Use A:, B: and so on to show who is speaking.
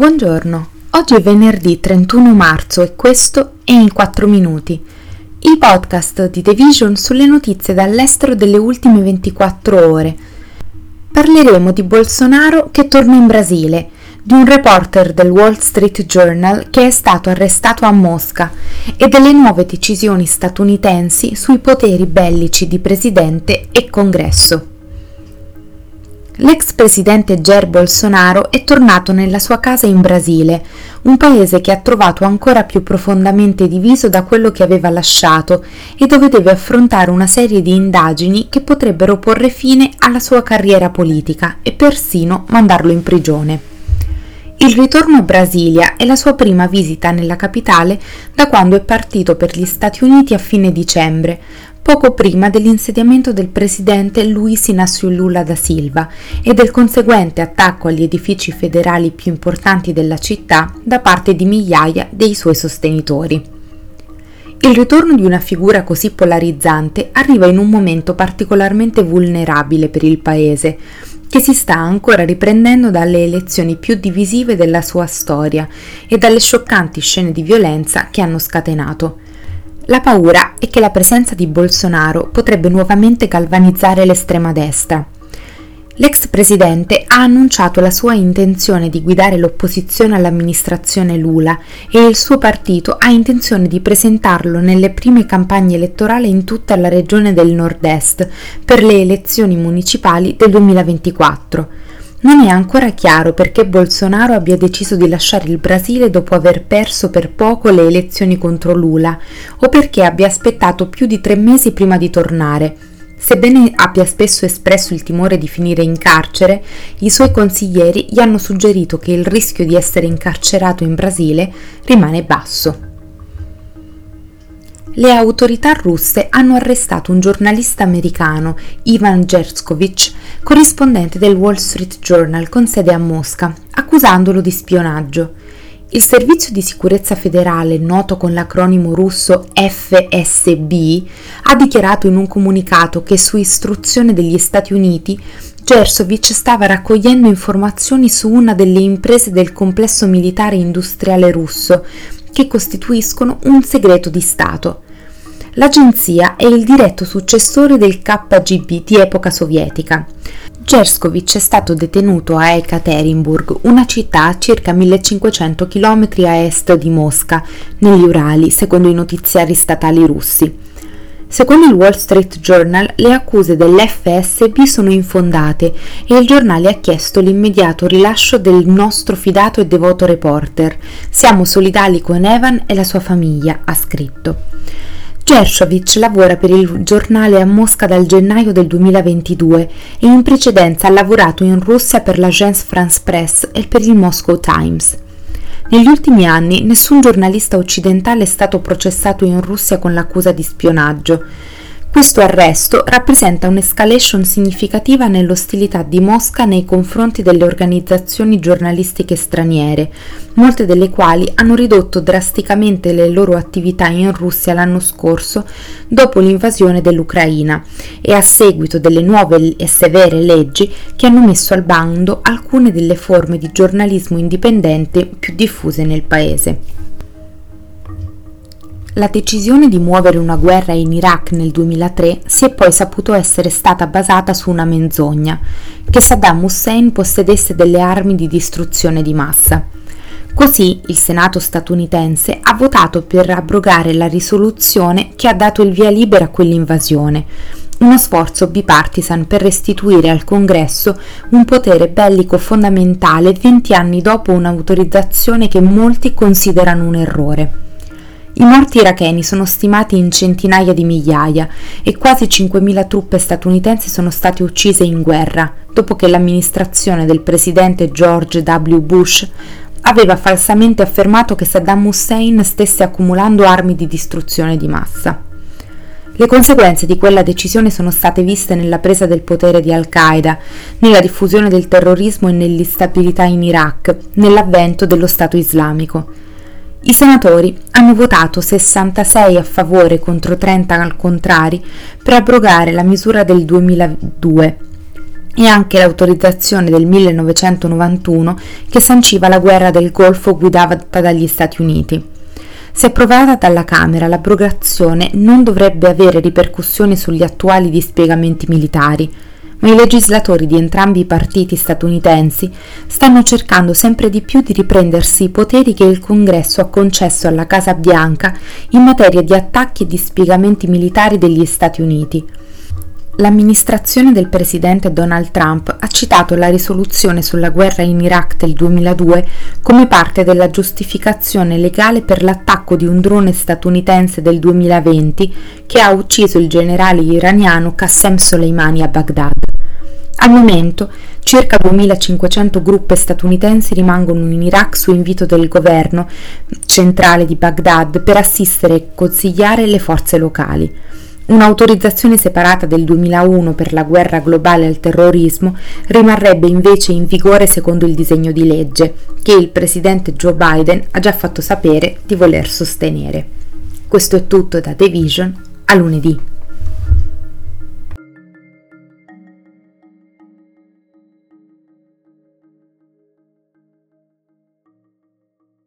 A: Buongiorno, oggi è venerdì 31 marzo e questo è in 4 minuti, il podcast di The Vision sulle notizie dall'estero delle ultime 24 ore. Parleremo di Bolsonaro che torna in Brasile, di un reporter del Wall Street Journal che è stato arrestato a Mosca e delle nuove decisioni statunitensi sui poteri bellici di presidente e congresso. L'ex presidente Jair Bolsonaro è tornato nella sua casa in Brasile, un paese che ha trovato ancora più profondamente diviso da quello che aveva lasciato e dove deve affrontare una serie di indagini che potrebbero porre fine alla sua carriera politica e persino mandarlo in prigione. Il ritorno a Brasilia è la sua prima visita nella capitale da quando è partito per gli Stati Uniti a fine dicembre, poco prima dell'insediamento del presidente Luiz Inácio Lula da Silva e del conseguente attacco agli edifici federali più importanti della città da parte di migliaia dei suoi sostenitori. Il ritorno di una figura così polarizzante arriva in un momento particolarmente vulnerabile per il paese, che si sta ancora riprendendo dalle elezioni più divisive della sua storia e dalle scioccanti scene di violenza che hanno scatenato. La paura è che la presenza di Bolsonaro potrebbe nuovamente galvanizzare l'estrema destra. L'ex presidente ha annunciato la sua intenzione di guidare l'opposizione all'amministrazione Lula e il suo partito ha intenzione di presentarlo nelle prime campagne elettorali in tutta la regione del nord-est per le elezioni municipali del 2024. Non è ancora chiaro perché Bolsonaro abbia deciso di lasciare il Brasile dopo aver perso per poco le elezioni contro Lula o perché abbia aspettato più di tre mesi prima di tornare. Sebbene abbia spesso espresso il timore di finire in carcere, i suoi consiglieri gli hanno suggerito che il rischio di essere incarcerato in Brasile rimane basso le autorità russe hanno arrestato un giornalista americano, Ivan Gerskovich, corrispondente del Wall Street Journal con sede a Mosca, accusandolo di spionaggio. Il Servizio di Sicurezza Federale, noto con l'acronimo russo FSB, ha dichiarato in un comunicato che su istruzione degli Stati Uniti Gersovich stava raccogliendo informazioni su una delle imprese del complesso militare industriale russo che costituiscono un segreto di Stato. L'agenzia è il diretto successore del KGB di epoca sovietica. Gerskovich è stato detenuto a Ekaterinburg, una città a circa 1500 km a est di Mosca, negli Urali, secondo i notiziari statali russi. Secondo il Wall Street Journal, le accuse dell'FSB sono infondate e il giornale ha chiesto l'immediato rilascio del nostro fidato e devoto reporter. Siamo solidali con Evan e la sua famiglia, ha scritto. Gershovich lavora per il giornale a Mosca dal gennaio del 2022 e in precedenza ha lavorato in Russia per l'Agence France Press e per il Moscow Times. Negli ultimi anni nessun giornalista occidentale è stato processato in Russia con l'accusa di spionaggio. Questo arresto rappresenta un'escalation significativa nell'ostilità di Mosca nei confronti delle organizzazioni giornalistiche straniere, molte delle quali hanno ridotto drasticamente le loro attività in Russia l'anno scorso dopo l'invasione dell'Ucraina e a seguito delle nuove e severe leggi che hanno messo al bando alcune delle forme di giornalismo indipendente più diffuse nel paese. La decisione di muovere una guerra in Iraq nel 2003 si è poi saputo essere stata basata su una menzogna, che Saddam Hussein possedesse delle armi di distruzione di massa. Così il Senato statunitense ha votato per abrogare la risoluzione che ha dato il via libera a quell'invasione, uno sforzo bipartisan per restituire al Congresso un potere bellico fondamentale 20 anni dopo un'autorizzazione che molti considerano un errore. I morti iracheni sono stimati in centinaia di migliaia e quasi 5.000 truppe statunitensi sono state uccise in guerra dopo che l'amministrazione del presidente George W. Bush aveva falsamente affermato che Saddam Hussein stesse accumulando armi di distruzione di massa. Le conseguenze di quella decisione sono state viste nella presa del potere di Al-Qaeda, nella diffusione del terrorismo e nell'instabilità in Iraq, nell'avvento dello Stato islamico. I senatori hanno votato 66 a favore contro 30 al contrario per abrogare la misura del 2002 e anche l'autorizzazione del 1991 che sanciva la guerra del Golfo guidata dagli Stati Uniti. Se approvata dalla Camera, l'abrogazione non dovrebbe avere ripercussioni sugli attuali dispiegamenti militari, ma i legislatori di entrambi i partiti statunitensi stanno cercando sempre di più di riprendersi i poteri che il Congresso ha concesso alla Casa Bianca in materia di attacchi e dispiegamenti militari degli Stati Uniti. L'amministrazione del presidente Donald Trump ha citato la risoluzione sulla guerra in Iraq del 2002 come parte della giustificazione legale per l'attacco di un drone statunitense del 2020 che ha ucciso il generale iraniano Qassem Soleimani a Baghdad. Al momento circa 2500 gruppe statunitensi rimangono in Iraq su invito del governo centrale di Baghdad per assistere e consigliare le forze locali. Un'autorizzazione separata del 2001 per la guerra globale al terrorismo rimarrebbe invece in vigore secondo il disegno di legge che il presidente Joe Biden ha già fatto sapere di voler sostenere. Questo è tutto da The Vision a lunedì.